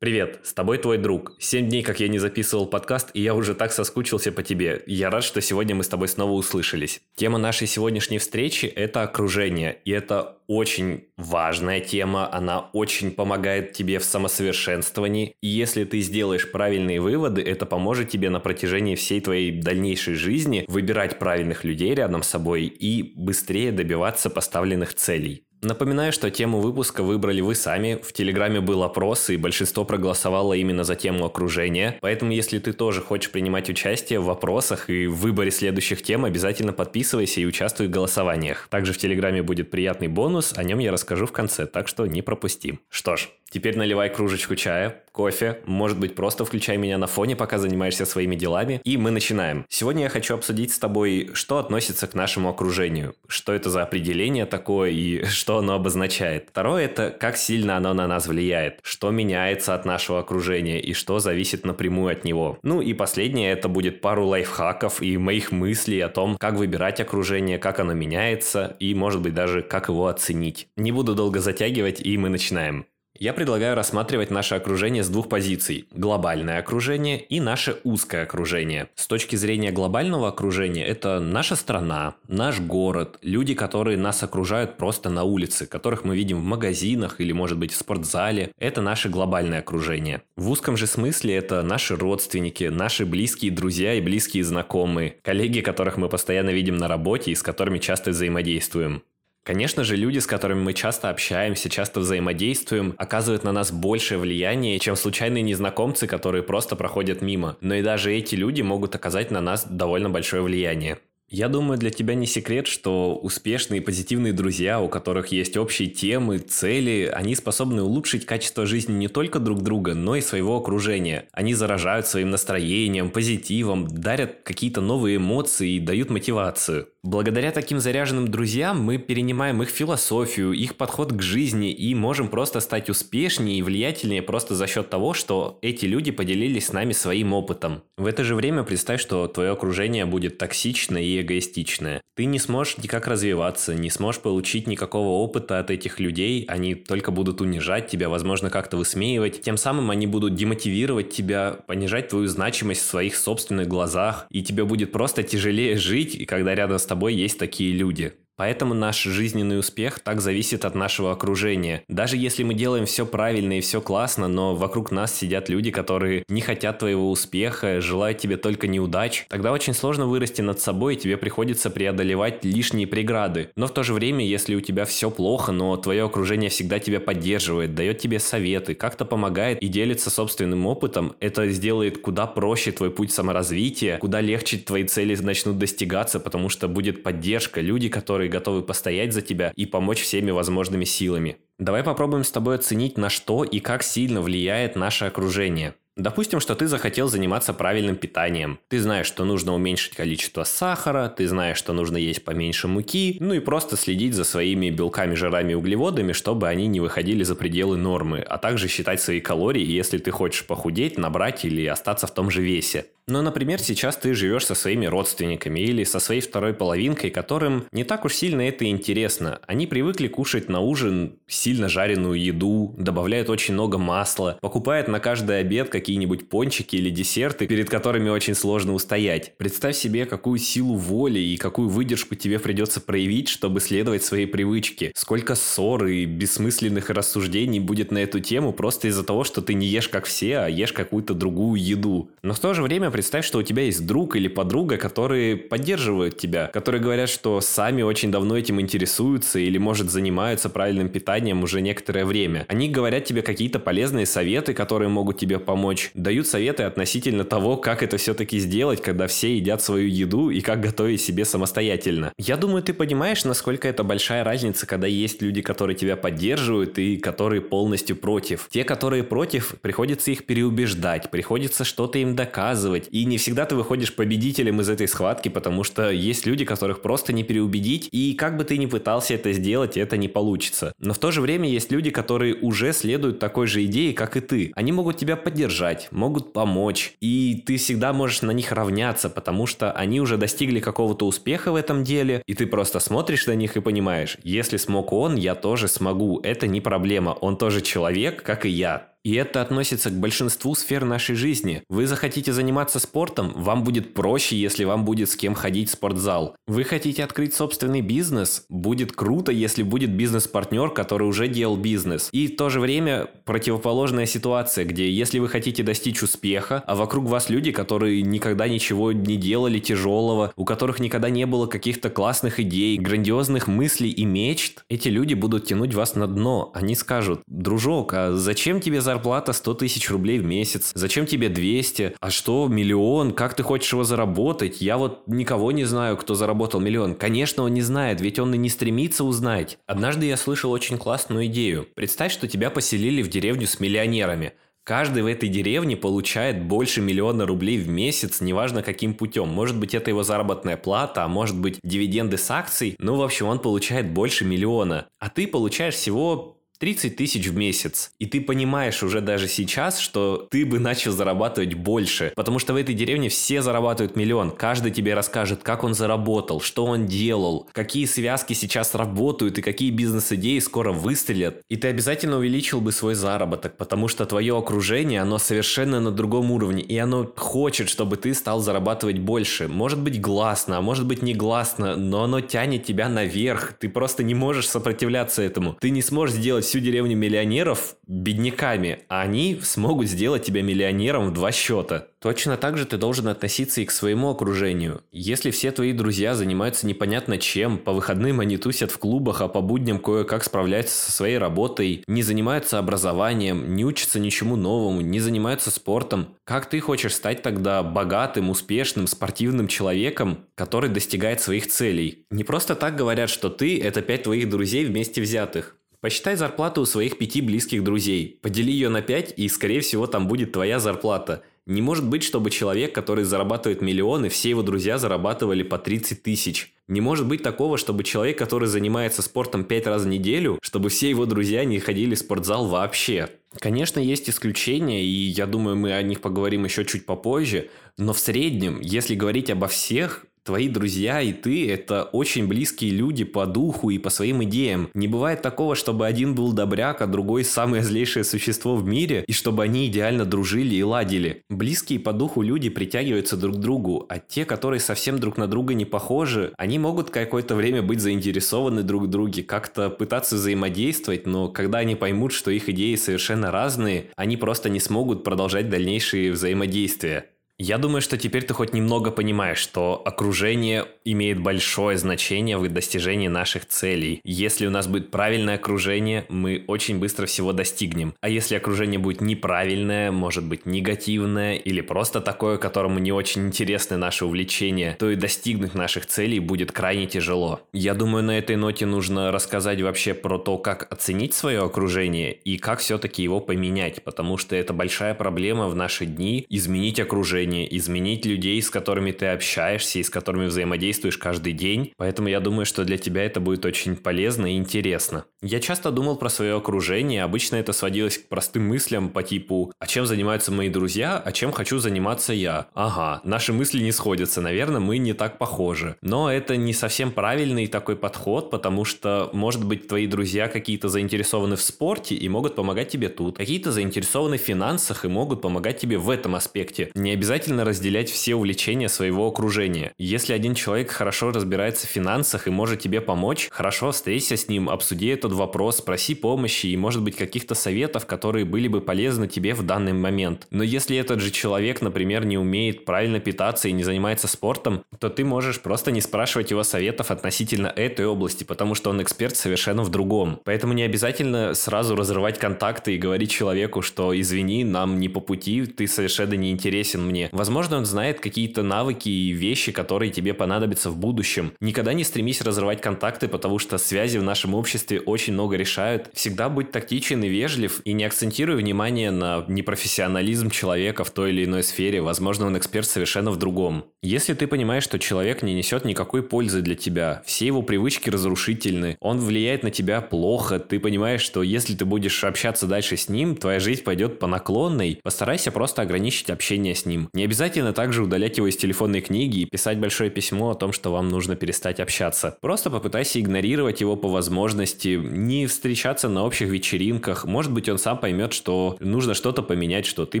Привет, с тобой твой друг. Семь дней, как я не записывал подкаст, и я уже так соскучился по тебе. Я рад, что сегодня мы с тобой снова услышались. Тема нашей сегодняшней встречи – это окружение. И это очень важная тема, она очень помогает тебе в самосовершенствовании. И если ты сделаешь правильные выводы, это поможет тебе на протяжении всей твоей дальнейшей жизни выбирать правильных людей рядом с собой и быстрее добиваться поставленных целей. Напоминаю, что тему выпуска выбрали вы сами. В Телеграме был опрос, и большинство проголосовало именно за тему окружения. Поэтому, если ты тоже хочешь принимать участие в вопросах и в выборе следующих тем, обязательно подписывайся и участвуй в голосованиях. Также в Телеграме будет приятный бонус, о нем я расскажу в конце, так что не пропусти. Что ж, Теперь наливай кружечку чая, кофе, может быть, просто включай меня на фоне, пока занимаешься своими делами. И мы начинаем. Сегодня я хочу обсудить с тобой, что относится к нашему окружению, что это за определение такое и что оно обозначает. Второе – это как сильно оно на нас влияет, что меняется от нашего окружения и что зависит напрямую от него. Ну и последнее – это будет пару лайфхаков и моих мыслей о том, как выбирать окружение, как оно меняется и, может быть, даже как его оценить. Не буду долго затягивать, и мы начинаем. Я предлагаю рассматривать наше окружение с двух позиций. Глобальное окружение и наше узкое окружение. С точки зрения глобального окружения, это наша страна, наш город, люди, которые нас окружают просто на улице, которых мы видим в магазинах или, может быть, в спортзале. Это наше глобальное окружение. В узком же смысле это наши родственники, наши близкие друзья и близкие знакомые, коллеги, которых мы постоянно видим на работе и с которыми часто взаимодействуем. Конечно же, люди, с которыми мы часто общаемся, часто взаимодействуем, оказывают на нас большее влияние, чем случайные незнакомцы, которые просто проходят мимо. Но и даже эти люди могут оказать на нас довольно большое влияние. Я думаю, для тебя не секрет, что успешные и позитивные друзья, у которых есть общие темы, цели, они способны улучшить качество жизни не только друг друга, но и своего окружения. Они заражают своим настроением, позитивом, дарят какие-то новые эмоции и дают мотивацию. Благодаря таким заряженным друзьям мы перенимаем их философию, их подход к жизни и можем просто стать успешнее и влиятельнее просто за счет того, что эти люди поделились с нами своим опытом. В это же время представь, что твое окружение будет токсичное и эгоистичное. Ты не сможешь никак развиваться, не сможешь получить никакого опыта от этих людей, они только будут унижать тебя, возможно, как-то высмеивать. Тем самым они будут демотивировать тебя, понижать твою значимость в своих собственных глазах, и тебе будет просто тяжелее жить, и когда рядом с тобой есть такие люди. Поэтому наш жизненный успех так зависит от нашего окружения. Даже если мы делаем все правильно и все классно, но вокруг нас сидят люди, которые не хотят твоего успеха, желают тебе только неудач, тогда очень сложно вырасти над собой, и тебе приходится преодолевать лишние преграды. Но в то же время, если у тебя все плохо, но твое окружение всегда тебя поддерживает, дает тебе советы, как-то помогает и делится собственным опытом, это сделает куда проще твой путь саморазвития, куда легче твои цели начнут достигаться, потому что будет поддержка, люди, которые готовы постоять за тебя и помочь всеми возможными силами. Давай попробуем с тобой оценить, на что и как сильно влияет наше окружение. Допустим, что ты захотел заниматься правильным питанием. Ты знаешь, что нужно уменьшить количество сахара, ты знаешь, что нужно есть поменьше муки, ну и просто следить за своими белками, жирами и углеводами, чтобы они не выходили за пределы нормы, а также считать свои калории, если ты хочешь похудеть, набрать или остаться в том же весе. Но, например, сейчас ты живешь со своими родственниками или со своей второй половинкой, которым не так уж сильно это интересно. Они привыкли кушать на ужин сильно жареную еду, добавляют очень много масла, покупают на каждый обед какие-нибудь пончики или десерты, перед которыми очень сложно устоять. Представь себе, какую силу воли и какую выдержку тебе придется проявить, чтобы следовать своей привычке. Сколько ссор и бессмысленных рассуждений будет на эту тему просто из-за того, что ты не ешь как все, а ешь какую-то другую еду. Но в то же время представь, что у тебя есть друг или подруга, которые поддерживают тебя, которые говорят, что сами очень давно этим интересуются или, может, занимаются правильным питанием уже некоторое время. Они говорят тебе какие-то полезные советы, которые могут тебе помочь, дают советы относительно того, как это все-таки сделать, когда все едят свою еду и как готовить себе самостоятельно. Я думаю, ты понимаешь, насколько это большая разница, когда есть люди, которые тебя поддерживают и которые полностью против. Те, которые против, приходится их переубеждать, приходится что-то им доказывать, и не всегда ты выходишь победителем из этой схватки, потому что есть люди, которых просто не переубедить, и как бы ты ни пытался это сделать, это не получится. Но в то же время есть люди, которые уже следуют такой же идее, как и ты. Они могут тебя поддержать, могут помочь, и ты всегда можешь на них равняться, потому что они уже достигли какого-то успеха в этом деле, и ты просто смотришь на них и понимаешь, если смог он, я тоже смогу, это не проблема, он тоже человек, как и я. И это относится к большинству сфер нашей жизни. Вы захотите заниматься спортом, вам будет проще, если вам будет с кем ходить в спортзал. Вы хотите открыть собственный бизнес, будет круто, если будет бизнес-партнер, который уже делал бизнес. И в то же время противоположная ситуация, где если вы хотите достичь успеха, а вокруг вас люди, которые никогда ничего не делали тяжелого, у которых никогда не было каких-то классных идей, грандиозных мыслей и мечт, эти люди будут тянуть вас на дно. Они скажут, дружок, а зачем тебе зарплата 100 тысяч рублей в месяц? Зачем тебе 200? А что миллион? Как ты хочешь его заработать? Я вот никого не знаю, кто заработал миллион. Конечно, он не знает, ведь он и не стремится узнать. Однажды я слышал очень классную идею. Представь, что тебя поселили в деревню с миллионерами. Каждый в этой деревне получает больше миллиона рублей в месяц, неважно каким путем. Может быть, это его заработная плата, а может быть, дивиденды с акций. Ну, в общем, он получает больше миллиона. А ты получаешь всего 30 тысяч в месяц. И ты понимаешь уже даже сейчас, что ты бы начал зарабатывать больше. Потому что в этой деревне все зарабатывают миллион. Каждый тебе расскажет, как он заработал, что он делал, какие связки сейчас работают и какие бизнес-идеи скоро выстрелят. И ты обязательно увеличил бы свой заработок, потому что твое окружение, оно совершенно на другом уровне. И оно хочет, чтобы ты стал зарабатывать больше. Может быть гласно, а может быть негласно, но оно тянет тебя наверх. Ты просто не можешь сопротивляться этому. Ты не сможешь сделать всю деревню миллионеров бедняками, а они смогут сделать тебя миллионером в два счета. Точно так же ты должен относиться и к своему окружению. Если все твои друзья занимаются непонятно чем, по выходным они тусят в клубах, а по будням кое-как справляются со своей работой, не занимаются образованием, не учатся ничему новому, не занимаются спортом, как ты хочешь стать тогда богатым, успешным, спортивным человеком, который достигает своих целей? Не просто так говорят, что ты – это пять твоих друзей вместе взятых. Посчитай зарплату у своих пяти близких друзей. Подели ее на пять, и, скорее всего, там будет твоя зарплата. Не может быть, чтобы человек, который зарабатывает миллионы, все его друзья зарабатывали по 30 тысяч. Не может быть такого, чтобы человек, который занимается спортом 5 раз в неделю, чтобы все его друзья не ходили в спортзал вообще. Конечно, есть исключения, и я думаю, мы о них поговорим еще чуть попозже, но в среднем, если говорить обо всех, Твои друзья и ты – это очень близкие люди по духу и по своим идеям. Не бывает такого, чтобы один был добряк, а другой – самое злейшее существо в мире, и чтобы они идеально дружили и ладили. Близкие по духу люди притягиваются друг к другу, а те, которые совсем друг на друга не похожи, они могут какое-то время быть заинтересованы друг в друге, как-то пытаться взаимодействовать, но когда они поймут, что их идеи совершенно разные, они просто не смогут продолжать дальнейшие взаимодействия. Я думаю, что теперь ты хоть немного понимаешь, что окружение имеет большое значение в достижении наших целей. Если у нас будет правильное окружение, мы очень быстро всего достигнем. А если окружение будет неправильное, может быть негативное или просто такое, которому не очень интересны наши увлечения, то и достигнуть наших целей будет крайне тяжело. Я думаю, на этой ноте нужно рассказать вообще про то, как оценить свое окружение и как все-таки его поменять, потому что это большая проблема в наши дни изменить окружение окружение, изменить людей, с которыми ты общаешься и с которыми взаимодействуешь каждый день. Поэтому я думаю, что для тебя это будет очень полезно и интересно. Я часто думал про свое окружение, обычно это сводилось к простым мыслям по типу «А чем занимаются мои друзья, а чем хочу заниматься я?» Ага, наши мысли не сходятся, наверное, мы не так похожи. Но это не совсем правильный такой подход, потому что, может быть, твои друзья какие-то заинтересованы в спорте и могут помогать тебе тут. Какие-то заинтересованы в финансах и могут помогать тебе в этом аспекте. Не обязательно обязательно разделять все увлечения своего окружения. Если один человек хорошо разбирается в финансах и может тебе помочь, хорошо встреться с ним, обсуди этот вопрос, спроси помощи и, может быть, каких-то советов, которые были бы полезны тебе в данный момент. Но если этот же человек, например, не умеет правильно питаться и не занимается спортом, то ты можешь просто не спрашивать его советов относительно этой области, потому что он эксперт совершенно в другом. Поэтому не обязательно сразу разрывать контакты и говорить человеку, что извини, нам не по пути, ты совершенно не интересен мне. Возможно, он знает какие-то навыки и вещи, которые тебе понадобятся в будущем. Никогда не стремись разрывать контакты, потому что связи в нашем обществе очень много решают. Всегда будь тактичен и вежлив, и не акцентируй внимание на непрофессионализм человека в той или иной сфере. Возможно, он эксперт совершенно в другом. Если ты понимаешь, что человек не несет никакой пользы для тебя, все его привычки разрушительны, он влияет на тебя плохо, ты понимаешь, что если ты будешь общаться дальше с ним, твоя жизнь пойдет по наклонной, постарайся просто ограничить общение с ним. Не обязательно также удалять его из телефонной книги и писать большое письмо о том, что вам нужно перестать общаться. Просто попытайся игнорировать его по возможности, не встречаться на общих вечеринках. Может быть, он сам поймет, что нужно что-то поменять, что ты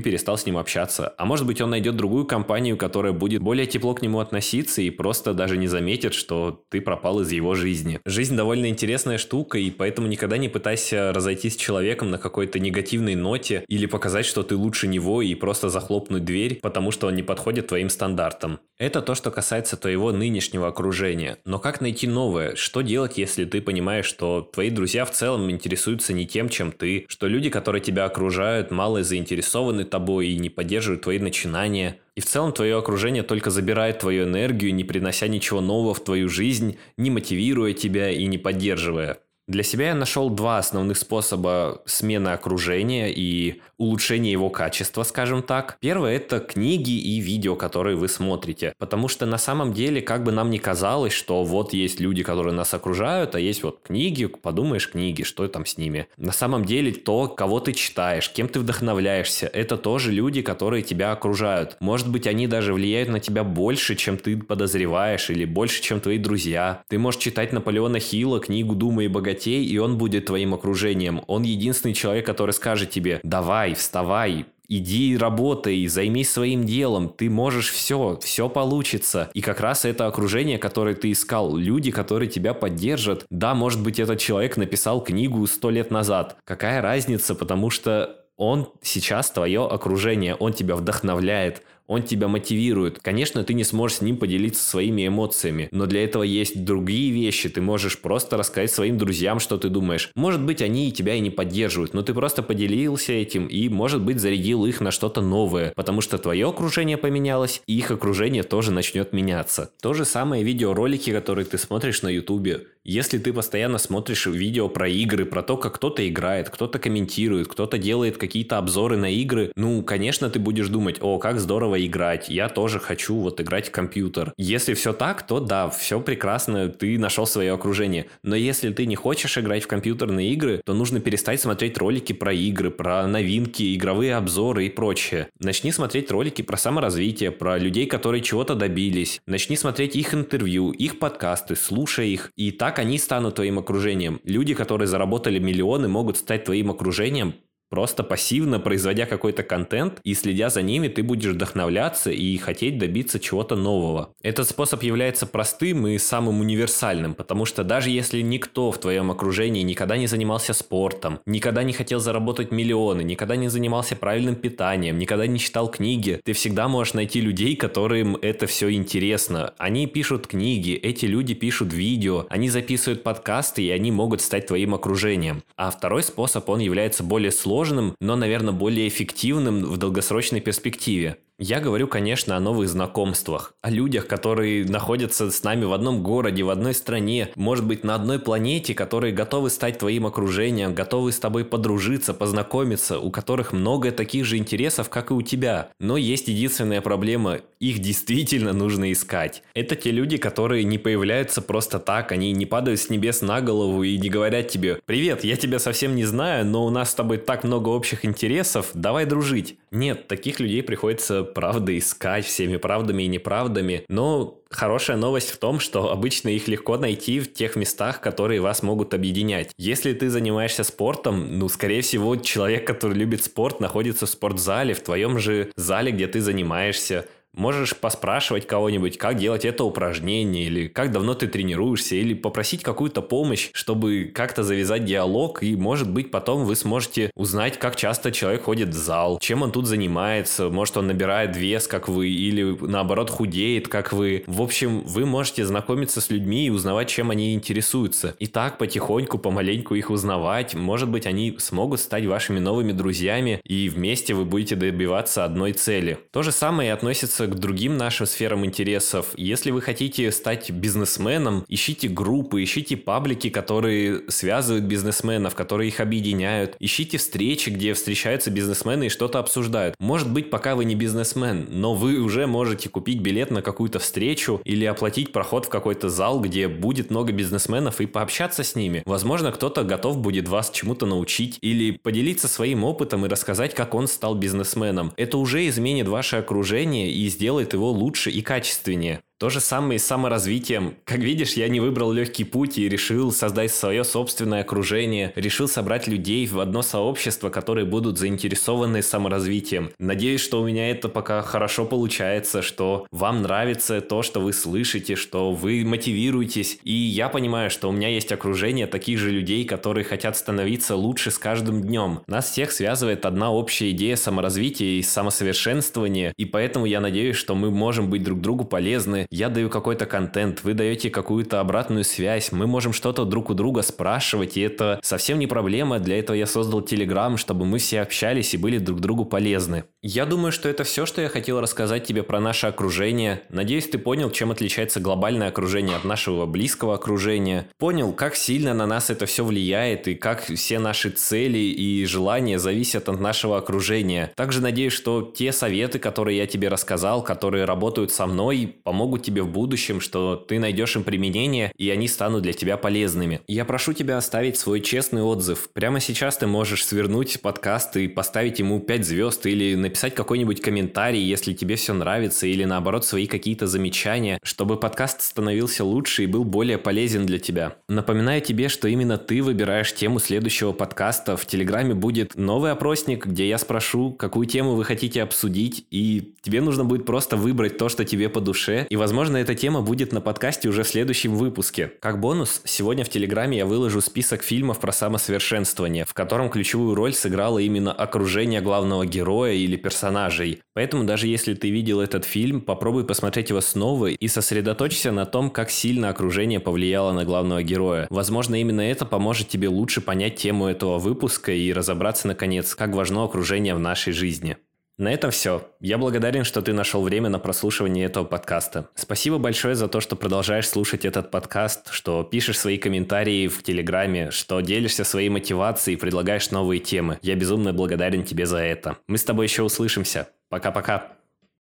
перестал с ним общаться. А может быть, он найдет другую компанию, которая будет более тепло к нему относиться и просто даже не заметит, что ты пропал из его жизни. Жизнь довольно интересная штука, и поэтому никогда не пытайся разойтись с человеком на какой-то негативной ноте или показать, что ты лучше него и просто захлопнуть дверь, потому что он не подходит твоим стандартам. Это то, что касается твоего нынешнего окружения. Но как найти новое? Что делать, если ты понимаешь, что твои друзья в целом интересуются не тем, чем ты, что люди, которые тебя окружают, мало заинтересованы тобой и не поддерживают твои начинания? И в целом твое окружение только забирает твою энергию, не принося ничего нового в твою жизнь, не мотивируя тебя и не поддерживая. Для себя я нашел два основных способа смены окружения и улучшения его качества, скажем так. Первое – это книги и видео, которые вы смотрите. Потому что на самом деле, как бы нам ни казалось, что вот есть люди, которые нас окружают, а есть вот книги, подумаешь, книги, что там с ними. На самом деле то, кого ты читаешь, кем ты вдохновляешься, это тоже люди, которые тебя окружают. Может быть, они даже влияют на тебя больше, чем ты подозреваешь, или больше, чем твои друзья. Ты можешь читать Наполеона Хилла, книгу «Думай и богатей», богатей, и он будет твоим окружением. Он единственный человек, который скажет тебе, давай, вставай, иди работай, займись своим делом, ты можешь все, все получится. И как раз это окружение, которое ты искал, люди, которые тебя поддержат. Да, может быть, этот человек написал книгу сто лет назад. Какая разница, потому что он сейчас твое окружение, он тебя вдохновляет, он тебя мотивирует. Конечно, ты не сможешь с ним поделиться своими эмоциями, но для этого есть другие вещи. Ты можешь просто рассказать своим друзьям, что ты думаешь. Может быть, они тебя и не поддерживают, но ты просто поделился этим и, может быть, зарядил их на что-то новое, потому что твое окружение поменялось, и их окружение тоже начнет меняться. То же самое видеоролики, которые ты смотришь на ютубе. Если ты постоянно смотришь видео про игры, про то, как кто-то играет, кто-то комментирует, кто-то делает какие-то обзоры на игры, ну, конечно, ты будешь думать, о, как здорово играть, я тоже хочу вот играть в компьютер. Если все так, то да, все прекрасно, ты нашел свое окружение. Но если ты не хочешь играть в компьютерные игры, то нужно перестать смотреть ролики про игры, про новинки, игровые обзоры и прочее. Начни смотреть ролики про саморазвитие, про людей, которые чего-то добились. Начни смотреть их интервью, их подкасты, слушай их. И так они станут твоим окружением. Люди, которые заработали миллионы, могут стать твоим окружением Просто пассивно производя какой-то контент и следя за ними, ты будешь вдохновляться и хотеть добиться чего-то нового. Этот способ является простым и самым универсальным, потому что даже если никто в твоем окружении никогда не занимался спортом, никогда не хотел заработать миллионы, никогда не занимался правильным питанием, никогда не читал книги, ты всегда можешь найти людей, которым это все интересно. Они пишут книги, эти люди пишут видео, они записывают подкасты, и они могут стать твоим окружением. А второй способ, он является более сложным сложным, но, наверное, более эффективным в долгосрочной перспективе. Я говорю, конечно, о новых знакомствах, о людях, которые находятся с нами в одном городе, в одной стране, может быть, на одной планете, которые готовы стать твоим окружением, готовы с тобой подружиться, познакомиться, у которых много таких же интересов, как и у тебя. Но есть единственная проблема, их действительно нужно искать. Это те люди, которые не появляются просто так, они не падают с небес на голову и не говорят тебе «Привет, я тебя совсем не знаю, но у нас с тобой так много общих интересов, давай дружить». Нет, таких людей приходится правда искать всеми правдами и неправдами, но Хорошая новость в том, что обычно их легко найти в тех местах, которые вас могут объединять. Если ты занимаешься спортом, ну, скорее всего, человек, который любит спорт, находится в спортзале, в твоем же зале, где ты занимаешься. Можешь поспрашивать кого-нибудь, как делать это упражнение, или как давно ты тренируешься, или попросить какую-то помощь, чтобы как-то завязать диалог, и, может быть, потом вы сможете узнать, как часто человек ходит в зал, чем он тут занимается, может, он набирает вес, как вы, или, наоборот, худеет, как вы. В общем, вы можете знакомиться с людьми и узнавать, чем они интересуются. И так потихоньку, помаленьку их узнавать, может быть, они смогут стать вашими новыми друзьями, и вместе вы будете добиваться одной цели. То же самое и относится вернуться к другим нашим сферам интересов. Если вы хотите стать бизнесменом, ищите группы, ищите паблики, которые связывают бизнесменов, которые их объединяют. Ищите встречи, где встречаются бизнесмены и что-то обсуждают. Может быть, пока вы не бизнесмен, но вы уже можете купить билет на какую-то встречу или оплатить проход в какой-то зал, где будет много бизнесменов и пообщаться с ними. Возможно, кто-то готов будет вас чему-то научить или поделиться своим опытом и рассказать, как он стал бизнесменом. Это уже изменит ваше окружение и сделает его лучше и качественнее. То же самое и с саморазвитием. Как видишь, я не выбрал легкий путь и решил создать свое собственное окружение, решил собрать людей в одно сообщество, которые будут заинтересованы саморазвитием. Надеюсь, что у меня это пока хорошо получается, что вам нравится то, что вы слышите, что вы мотивируетесь. И я понимаю, что у меня есть окружение таких же людей, которые хотят становиться лучше с каждым днем. Нас всех связывает одна общая идея саморазвития и самосовершенствования, и поэтому я надеюсь, что мы можем быть друг другу полезны, я даю какой-то контент, вы даете какую-то обратную связь, мы можем что-то друг у друга спрашивать, и это совсем не проблема. Для этого я создал Телеграм, чтобы мы все общались и были друг другу полезны. Я думаю, что это все, что я хотел рассказать тебе про наше окружение. Надеюсь, ты понял, чем отличается глобальное окружение от нашего близкого окружения. Понял, как сильно на нас это все влияет и как все наши цели и желания зависят от нашего окружения. Также надеюсь, что те советы, которые я тебе рассказал, которые работают со мной, помогут помогут тебе в будущем, что ты найдешь им применение, и они станут для тебя полезными. Я прошу тебя оставить свой честный отзыв. Прямо сейчас ты можешь свернуть подкаст и поставить ему 5 звезд или написать какой-нибудь комментарий, если тебе все нравится, или наоборот свои какие-то замечания, чтобы подкаст становился лучше и был более полезен для тебя. Напоминаю тебе, что именно ты выбираешь тему следующего подкаста. В Телеграме будет новый опросник, где я спрошу, какую тему вы хотите обсудить, и тебе нужно будет просто выбрать то, что тебе по душе, и, возможно, эта тема будет на подкасте уже в следующем выпуске. Как бонус, сегодня в Телеграме я выложу список фильмов про самосовершенствование, в котором ключевую роль сыграло именно окружение главного героя или персонажей. Поэтому даже если ты видел этот фильм, попробуй посмотреть его снова и сосредоточься на том, как сильно окружение повлияло на главного героя. Возможно, именно это поможет тебе лучше понять тему этого выпуска и разобраться, наконец, как важно окружение в нашей жизни. На этом все. Я благодарен, что ты нашел время на прослушивание этого подкаста. Спасибо большое за то, что продолжаешь слушать этот подкаст, что пишешь свои комментарии в Телеграме, что делишься своей мотивацией и предлагаешь новые темы. Я безумно благодарен тебе за это. Мы с тобой еще услышимся. Пока-пока.